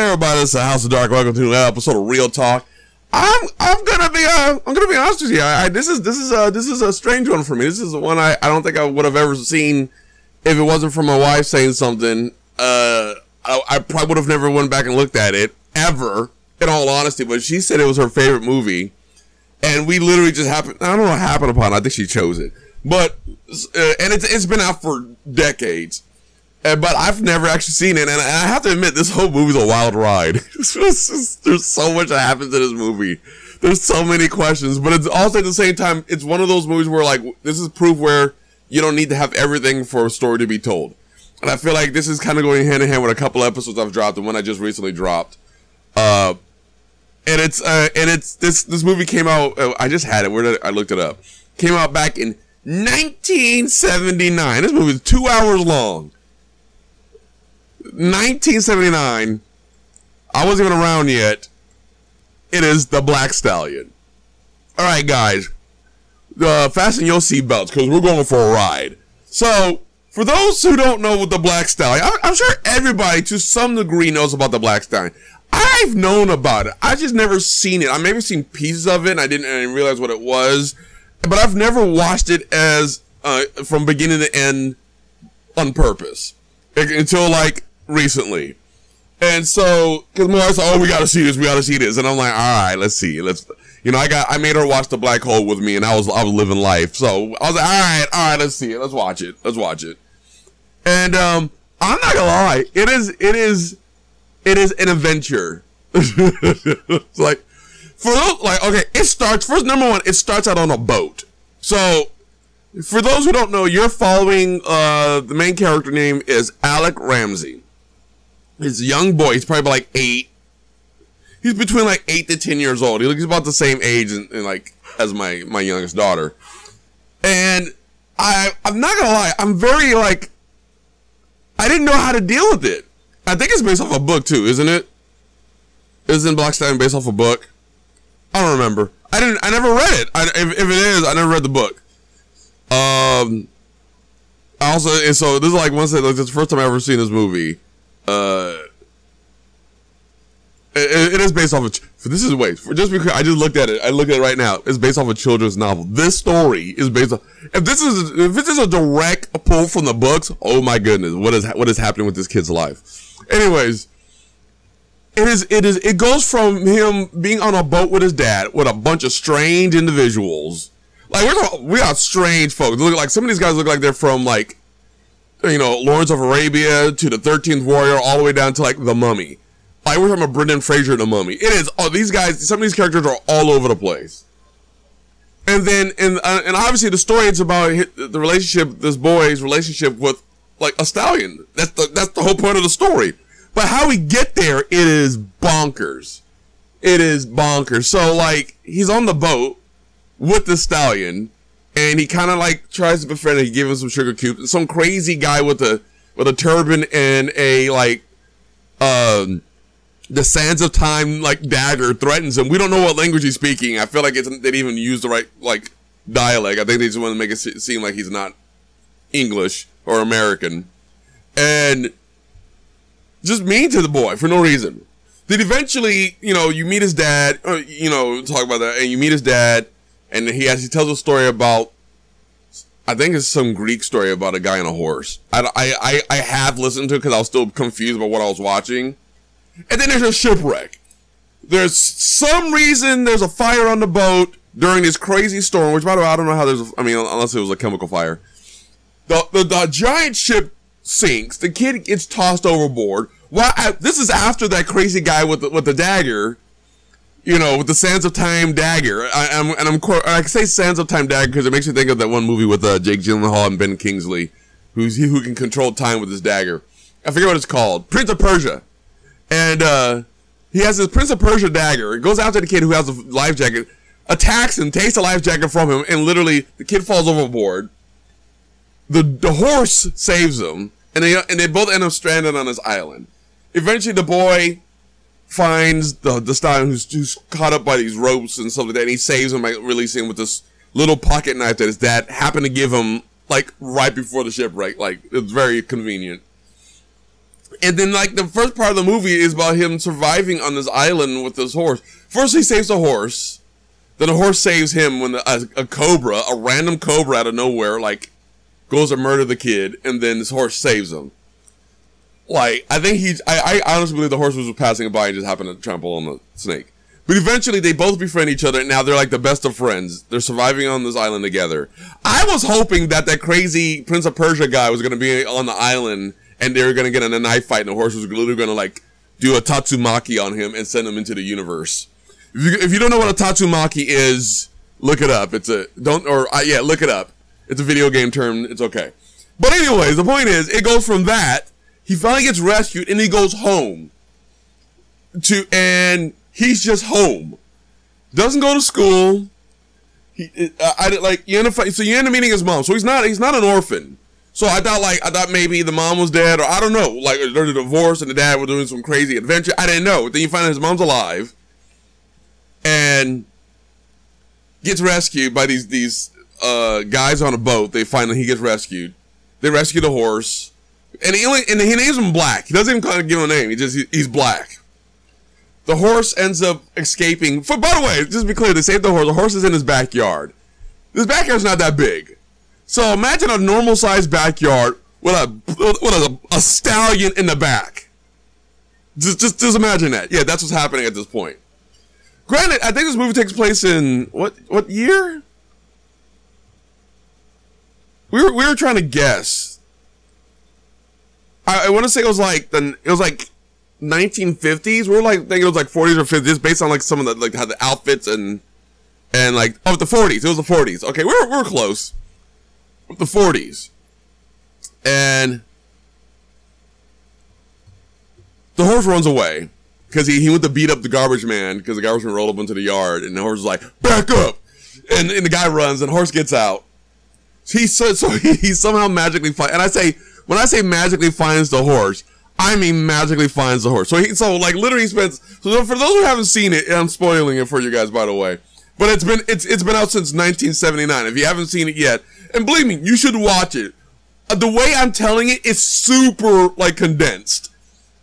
everybody, this is House of Dark. Welcome to another episode of Real Talk. I'm I'm gonna be uh I'm gonna be honest with you. I, I this is this is a this is a strange one for me. This is one I, I don't think I would have ever seen if it wasn't for my wife saying something. Uh, I, I probably would have never went back and looked at it ever. In all honesty, but she said it was her favorite movie, and we literally just happened. I don't know what happened upon. I think she chose it, but uh, and it's it's been out for decades. Uh, but I've never actually seen it, and I have to admit, this whole movie's a wild ride. There's so much that happens in this movie. There's so many questions, but it's also at the same time, it's one of those movies where like this is proof where you don't need to have everything for a story to be told. And I feel like this is kind of going hand in hand with a couple episodes I've dropped and one I just recently dropped. Uh, and it's uh, and it's this this movie came out. Uh, I just had it. Where did I, I looked it up? Came out back in 1979. This movie is two hours long. 1979. I wasn't even around yet. It is the Black Stallion. All right, guys. Uh, fasten your seatbelts because we're going for a ride. So, for those who don't know what the Black Stallion, I'm, I'm sure everybody to some degree knows about the Black Stallion. I've known about it. I just never seen it. I maybe seen pieces of it and I didn't, I didn't realize what it was. But I've never watched it as uh, from beginning to end on purpose until like recently. And so, cause my wife's like, oh, we gotta see this, we gotta see this. And I'm like, all right, let's see. Let's, you know, I got, I made her watch the black hole with me and I was, I was living life. So I was like, all right, all right, let's see it. Let's watch it. Let's watch it. And, um, I'm not gonna lie. It is, it is, it is an adventure. it's like, for those, like, okay, it starts, first, number one, it starts out on a boat. So, for those who don't know, you're following, uh, the main character name is Alec Ramsey his young boy. He's probably like eight. He's between like eight to ten years old. He looks about the same age and, and like as my my youngest daughter. And I I'm not gonna lie, I'm very like I didn't know how to deal with it. I think it's based off a book too, isn't it? Isn't Black based off a book? I don't remember. I didn't. I never read it. I, if, if it is, I never read the book. Um. I also, and so this is like once like, this is the first time I ever seen this movie uh, it, it is based off of. This is wait for just because I just looked at it. I look at it right now. It's based off a children's novel. This story is based on. If this is if this is a direct pull from the books, oh my goodness, what is what is happening with this kid's life? Anyways, it is it is it goes from him being on a boat with his dad with a bunch of strange individuals. Like we're we are strange folks. Look like some of these guys look like they're from like you know, Lawrence of Arabia to the Thirteenth Warrior, all the way down to like the Mummy. Like we're talking about Brendan Fraser, and the Mummy. It is. Oh, these guys. Some of these characters are all over the place. And then, and uh, and obviously, the story is about the relationship, this boy's relationship with like a stallion. That's the that's the whole point of the story. But how we get there, it is bonkers. It is bonkers. So like, he's on the boat with the stallion and he kind of like tries to befriend him. He gives him some sugar cubes. Some crazy guy with a with a turban and a like um the sands of time like dagger threatens him. We don't know what language he's speaking. I feel like it's, they didn't even use the right like dialect. I think they just want to make it seem like he's not English or American, and just mean to the boy for no reason. Then eventually, you know, you meet his dad. Or, you know, talk about that, and you meet his dad and he has he tells a story about I think it's some Greek story about a guy on a horse. I, I, I, have listened to it because I was still confused about what I was watching. And then there's a shipwreck. There's some reason there's a fire on the boat during this crazy storm, which by the way, I don't know how there's, a, I mean, unless it was a chemical fire. The, the, the giant ship sinks. The kid gets tossed overboard. Well, this is after that crazy guy with the, with the dagger you know, with the Sands of Time dagger. I, am and I'm I say Sands of Time dagger because it makes me think of that one movie with uh, Jake Gyllenhaal and Ben Kingsley, who's he who can control time with his dagger. I forget what it's called, Prince of Persia, and uh, he has this Prince of Persia dagger. It goes after the kid who has a life jacket, attacks him, takes the life jacket from him, and literally the kid falls overboard. The the horse saves him, and they and they both end up stranded on this island. Eventually, the boy finds the the stallion who's, who's caught up by these ropes and stuff like that, and he saves him by releasing him with this little pocket knife that his dad happened to give him like right before the shipwreck. Like it's very convenient. And then like the first part of the movie is about him surviving on this island with this horse. First he saves the horse. Then the horse saves him when the, a, a cobra, a random cobra out of nowhere, like goes to murder the kid, and then this horse saves him. Like I think he, I, I honestly believe the horse was passing by and just happened to trample on the snake. But eventually they both befriend each other and now they're like the best of friends. They're surviving on this island together. I was hoping that that crazy Prince of Persia guy was to be on the island and they were to get in a knife fight and the horse was literally to like do a Tatsumaki on him and send him into the universe. If you, if you don't know what a Tatsumaki is, look it up. It's a, don't, or uh, yeah, look it up. It's a video game term. It's okay. But anyways, the point is, it goes from that, he finally gets rescued and he goes home. To, and he's just home. Doesn't go to school. He, uh, I, like you end up so you end up meeting his mom. So he's not he's not an orphan. So I thought like I thought maybe the mom was dead or I don't know. Like there's a divorce and the dad was doing some crazy adventure. I didn't know. Then you find out his mom's alive, and gets rescued by these these uh, guys on a boat. They finally he gets rescued. They rescue the horse, and he only and he names him Black. He doesn't even give him a name. He just he, he's Black. The horse ends up escaping. For by the way, just be clear, they saved the horse. The horse is in his backyard. This backyard's not that big. So imagine a normal sized backyard with a with a, a stallion in the back. Just, just just imagine that. Yeah, that's what's happening at this point. Granted, I think this movie takes place in what what year? We were we were trying to guess. I, I want to say it was like the it was like 1950s. We are like thinking it was like 40s or 50s, just based on like some of the like how the outfits and and like oh the 40s. It was the 40s. Okay, we're we're close. The 40s, and the horse runs away because he, he went to beat up the garbage man because the garbage man rolled up into the yard and the horse was like back up, and, and the guy runs and horse gets out. He so, so he, he somehow magically finds, and I say when I say magically finds the horse, I mean, magically finds the horse. So he, so like literally spends. So for those who haven't seen it, I'm spoiling it for you guys, by the way. But it's been it's it's been out since 1979. If you haven't seen it yet, and believe me, you should watch it. Uh, the way I'm telling it, it's super like condensed.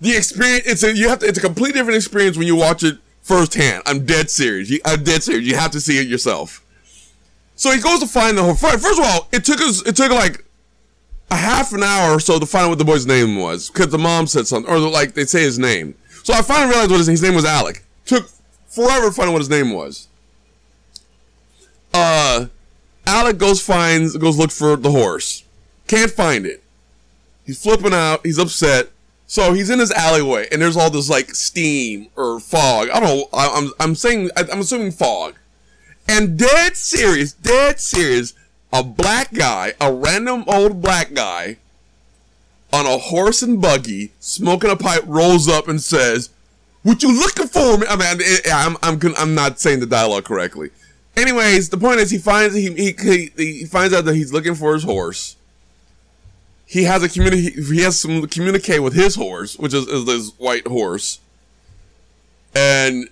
The experience, it's a you have to, it's a completely different experience when you watch it firsthand. I'm dead serious. You, I'm dead serious. You have to see it yourself. So he goes to find the horse. First of all, it took us it took like a half an hour or so to find out what the boy's name was because the mom said something, or like they say his name. So I finally realized what his, his name was. Alec. Took forever to find out what his name was. Uh, Alec goes finds goes look for the horse. Can't find it. He's flipping out. He's upset. So he's in his alleyway, and there's all this like steam or fog. I don't know. I, I'm I'm saying I'm assuming fog. And dead serious, dead serious a black guy, a random old black guy, on a horse and buggy, smoking a pipe, rolls up and says, "What you looking for?" Me? I mean, I'm I'm I'm not saying the dialogue correctly. Anyways, the point is, he finds he he he finds out that he's looking for his horse. He has a community. He has some communicate with his horse, which is, is this white horse, and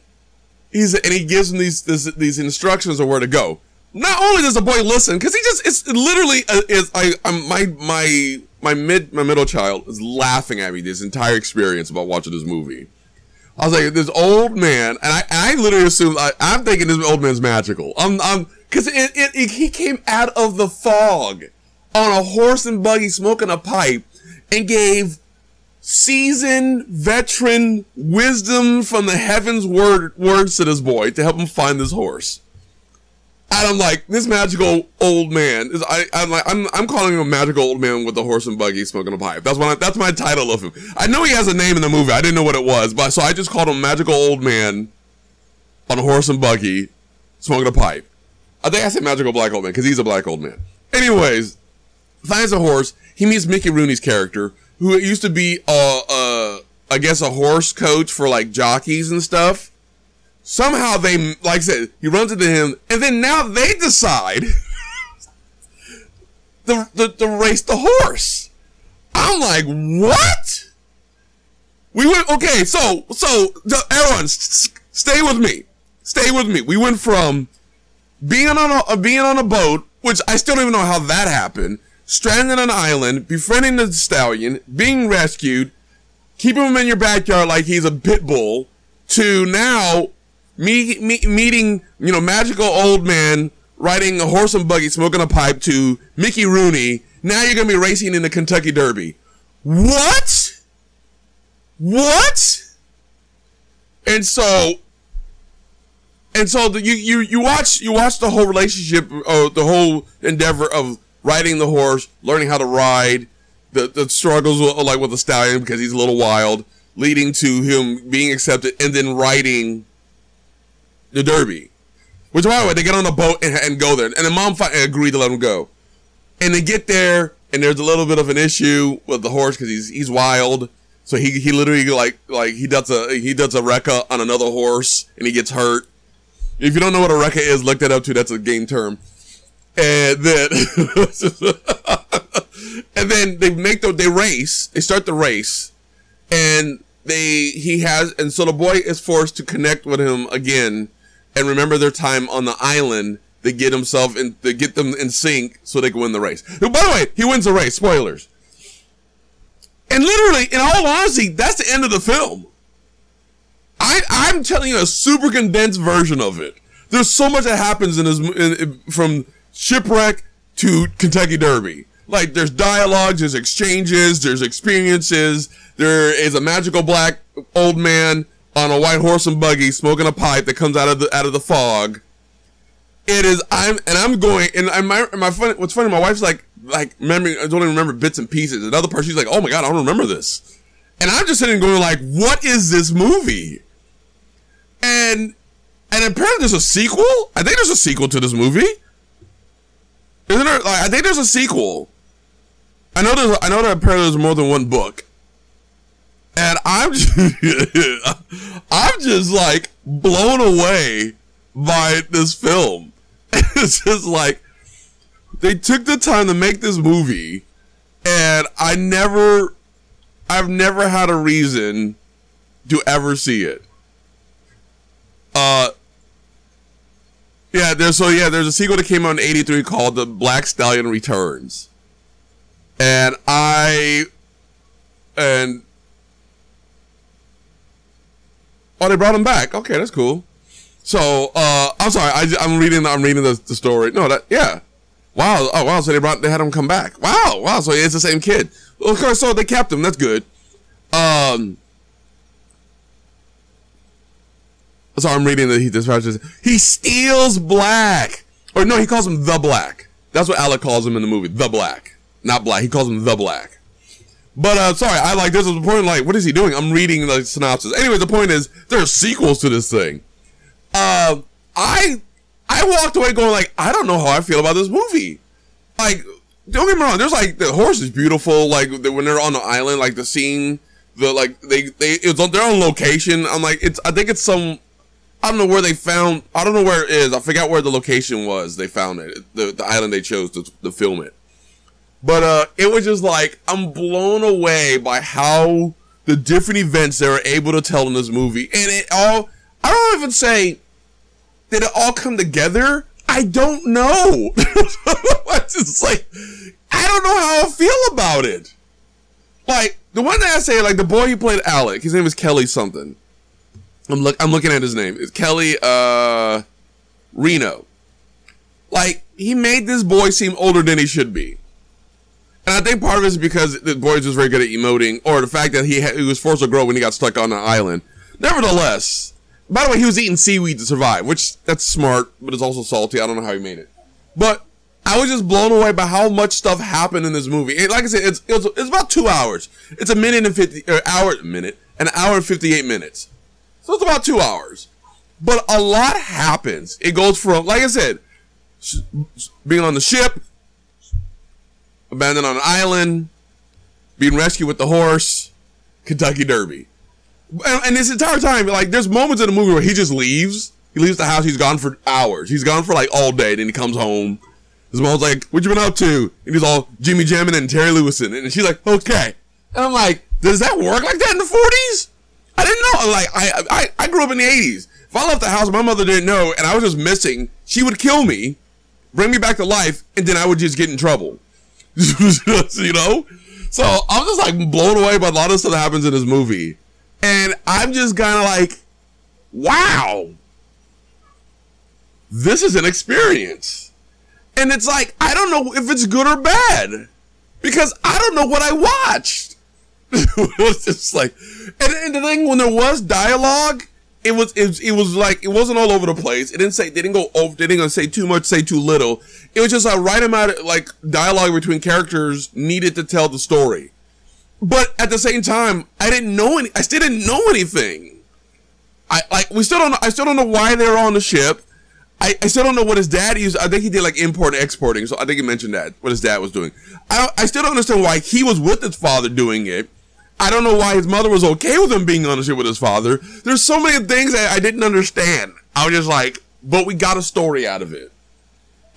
he's and he gives him these this, these instructions of where to go not only does the boy listen, because he just it's literally uh, is I I'm, my my my mid my middle child is laughing at me this entire experience about watching this movie. I was like, this old man, and I and I literally assumed I, am thinking this old man's magical. I'm I'm because it, it, it he came out of the fog on a horse and buggy smoking a pipe and gave seasoned veteran wisdom from the heavens word words to this boy to help him find this horse. And I'm like, this magical old man is I I'm like I'm I'm calling him a magical old man with a horse and buggy smoking a pipe. That's what I, that's my title of him. I know he has a name in the movie. I didn't know what it was, but so I just called him magical old man on a horse and buggy smoking a pipe. I think I said magical black old man because he's a black old man. Anyways, finds a horse. He meets Mickey Rooney's character, who used to be a, a I guess a horse coach for like jockeys and stuff somehow they, like I said, he runs into him, and then now they decide to, to race the horse. I'm like, what? We went, okay, so, so, everyone, stay with me. Stay with me. We went from being on a, being on a boat, which I still don't even know how that happened, stranded on an island, befriending the stallion, being rescued, keeping him in your backyard like he's a pit bull to now me, me, meeting, you know, magical old man riding a horse and buggy, smoking a pipe to Mickey Rooney. Now you're to be racing in the Kentucky Derby. What? What? And so, and so the, you, you, you watch, you watch the whole relationship, uh, the whole endeavor of riding the horse, learning how to ride, the, the struggles with, like with the stallion because he's a little wild, leading to him being accepted and then riding the Derby. Which, the way, they get on a boat and, and go there. And the mom finally agreed to let him go. And they get there, and there's a little bit of an issue with the horse because he's he's wild. So he he literally like like he does a he does a rekka on another horse and he gets hurt. If you don't know what a rekka is, look that up too. That's a game term. And then and then they make the they race. They start the race, and they he has and so the boy is forced to connect with him again and remember their time on the island to get himself and to get them in sync so they can win the race. Who, By the way, he wins the race. Spoilers. And literally, in all honesty, that's the end of the film. I I'm telling you a super condensed version of it. There's so much that happens in this in, from shipwreck to Kentucky Derby. Like there's dialogues, there's exchanges, there's experiences. There is a magical black old man on a white horse and buggy smoking a pipe that comes out of the out of the fog. It is I'm and I'm going and I my my funny what's funny my wife's like like remembering I don't even remember bits and pieces. Another part she's like oh my god I don't remember this, and I'm just sitting going like what is this movie? And and apparently there's a sequel. I think there's a sequel to this movie. Isn't there? Like I think there's a sequel. I know there's I know that apparently there's more than one book and I'm just, I'm just like blown away by this film. It's just like they took the time to make this movie, and I never, I've never had a reason to ever see it. Uh, yeah, there's so yeah, there's a sequel that came out in '83 called The Black Stallion Returns, and I, and Oh, they brought him back. Okay, that's cool. So, uh, I'm sorry. I, am reading. I'm reading the, the story. No, that yeah. Wow. Oh, wow. So they brought. They had him come back. Wow. Wow. So it's the same kid. Course. So they kept him. That's good. Um. So I'm reading the he says he steals black, or no, he calls him the black. That's what Alec calls him in the movie, the black, not black. He calls him the black. But uh, sorry, I like this is the point. Like, what is he doing? I'm reading the synopsis. Anyway, the point is there's sequels to this thing. Uh, I I walked away going like I don't know how I feel about this movie. Like, don't get me wrong. There's like the horse is beautiful. Like when they're on the island, like the scene, the like they they it's on, their own location. I'm like it's I think it's some I don't know where they found. I don't know where it is. I forgot where the location was. They found it. The the island they chose to, to film it. But uh, it was just like I'm blown away by how the different events they were able to tell in this movie, and it all. I don't even say did it all come together. I don't know. it's just like I don't know how I feel about it. Like the one that I say, like the boy who played Alec, his name is Kelly something. I'm look I'm looking at his name. It's Kelly uh Reno. Like he made this boy seem older than he should be. And I think part of it is because the boy was very good at emoting, or the fact that he, he was forced to grow when he got stuck on an island. Nevertheless, by the way, he was eating seaweed to survive, which that's smart, but it's also salty. I don't know how he made it. But I was just blown away by how much stuff happened in this movie. And like I said, it's, it's, it's about two hours. It's a minute and 50, or hour, minute, an hour and 58 minutes. So it's about two hours. But a lot happens. It goes from, like I said, being on the ship, abandoned on an island, being rescued with the horse, Kentucky Derby. And, and, this entire time, like, there's moments in the movie where he just leaves. He leaves the house. He's gone for hours. He's gone for like all day. Then he comes home. His mom's like, "What you been up to?" And he's all Jimmy Jammin and Terry Lewison. And she's like, "Okay." And I'm like, "Does that work like that in the 40s?" I didn't know. Like, I I I grew up in the 80s. If I left the house, my mother didn't know, and I was just missing. She would kill me, bring me back to life, and then I would just get in trouble. you know? So I'm just like blown away by a lot of stuff that happens in this movie. And I'm just kind of like, wow, this is an experience. And it's like, I don't know if it's good or bad because I don't know what I watched. it was just like, and, and the thing when there was dialogue, it was, it was it was like it wasn't all over the place. It didn't say they didn't go over they didn't say too much, say too little. It was just a right amount of like dialogue between characters needed to tell the story. But at the same time, I didn't know any I still didn't know anything. I like we still don't I still don't know why they're on the ship. I, I still don't know what his dad used. I think he did like import exporting. So I think he mentioned that what his dad was doing. I I still don't understand why he was with his father doing it I don't know why his mother was okay with him being on the ship with his father. There's so many things that I didn't understand. I was just like, but we got a story out of it.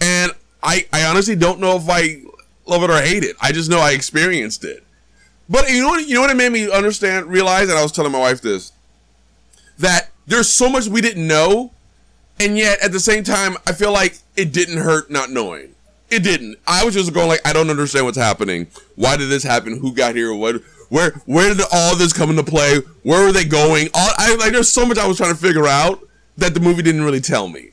And I, I honestly don't know if I love it or hate it. I just know I experienced it. But you know what, you know what it made me understand, realize, and I was telling my wife this, that there's so much we didn't know, and yet at the same time, I feel like it didn't hurt not knowing. It didn't. I was just going like, I don't understand what's happening. Why did this happen? Who got here? What? Where where did all this come into play? Where were they going? All, I like there's so much I was trying to figure out that the movie didn't really tell me.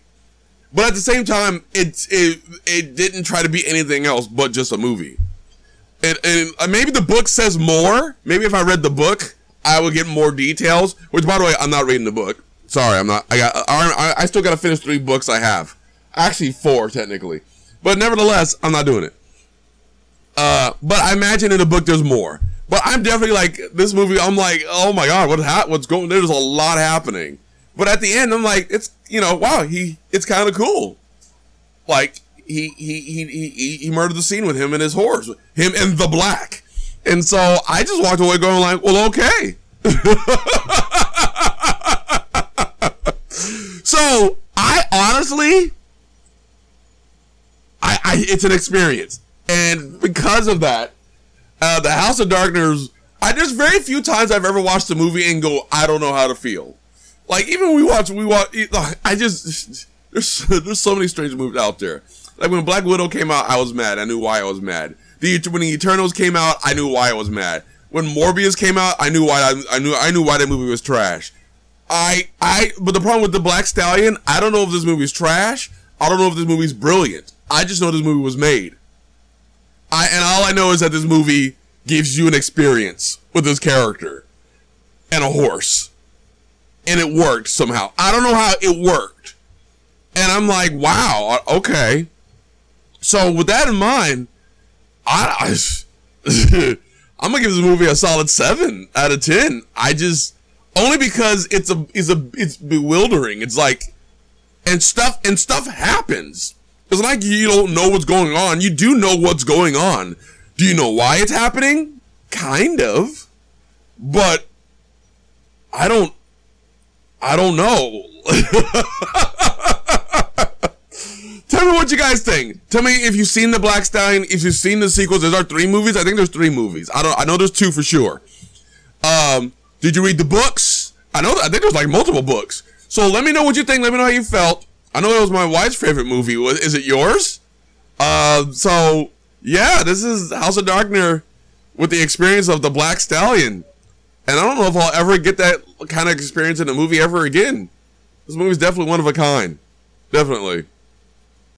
But at the same time, it it it didn't try to be anything else but just a movie. And, and uh, maybe the book says more. Maybe if I read the book, I would get more details. Which, by the way, I'm not reading the book. Sorry, I'm not. I got. I, I still got to finish three books I have. Actually, four technically, but nevertheless, I'm not doing it. Uh, but I imagine in the book there's more. But I'm definitely like this movie. I'm like, oh my god, what ha- what's going? There's a lot happening. But at the end, I'm like, it's you know, wow, he it's kind of cool. Like he he he he he murdered the scene with him and his horse, him and the black. And so I just walked away going like, well, okay. so I honestly, I, I it's an experience, and because of that, uh, the House of Darkness. I there's very few times I've ever watched a movie and go, I don't know how to feel. Like even we watch, we watch. I just there's there's so many strange movies out there. Like when Black Widow came out, I was mad. I knew why I was mad. The when the Eternals came out, I knew why I was mad. When Morbius came out, I knew why I, I knew I knew why that movie was trash. I I but the problem with the Black Stallion, I don't know if this movie's trash. I don't know if this movie's brilliant. I just know this movie was made. I and all I know is that this movie gives you an experience with this character and a horse. And it worked somehow. I don't know how it worked. And I'm like, wow, okay. So with that in mind, I, I I'm gonna give this movie a solid seven out of ten. I just only because it's a it's a it's bewildering. It's like and stuff and stuff happens. It's like you don't know what's going on. You do know what's going on. Do you know why it's happening? Kind of. But I don't I don't know. Tell me what you guys think. Tell me if you've seen the Black Stallion, if you've seen the sequels. There's are three movies. I think there's three movies. I don't I know there's two for sure. Um, did you read the books? I know I think there's like multiple books. So let me know what you think. Let me know how you felt. I know it was my wife's favorite movie. Was Is it yours? Uh, so yeah, this is House of Darkness with the experience of the Black Stallion, and I don't know if I'll ever get that kind of experience in a movie ever again. This movie's definitely one of a kind, definitely.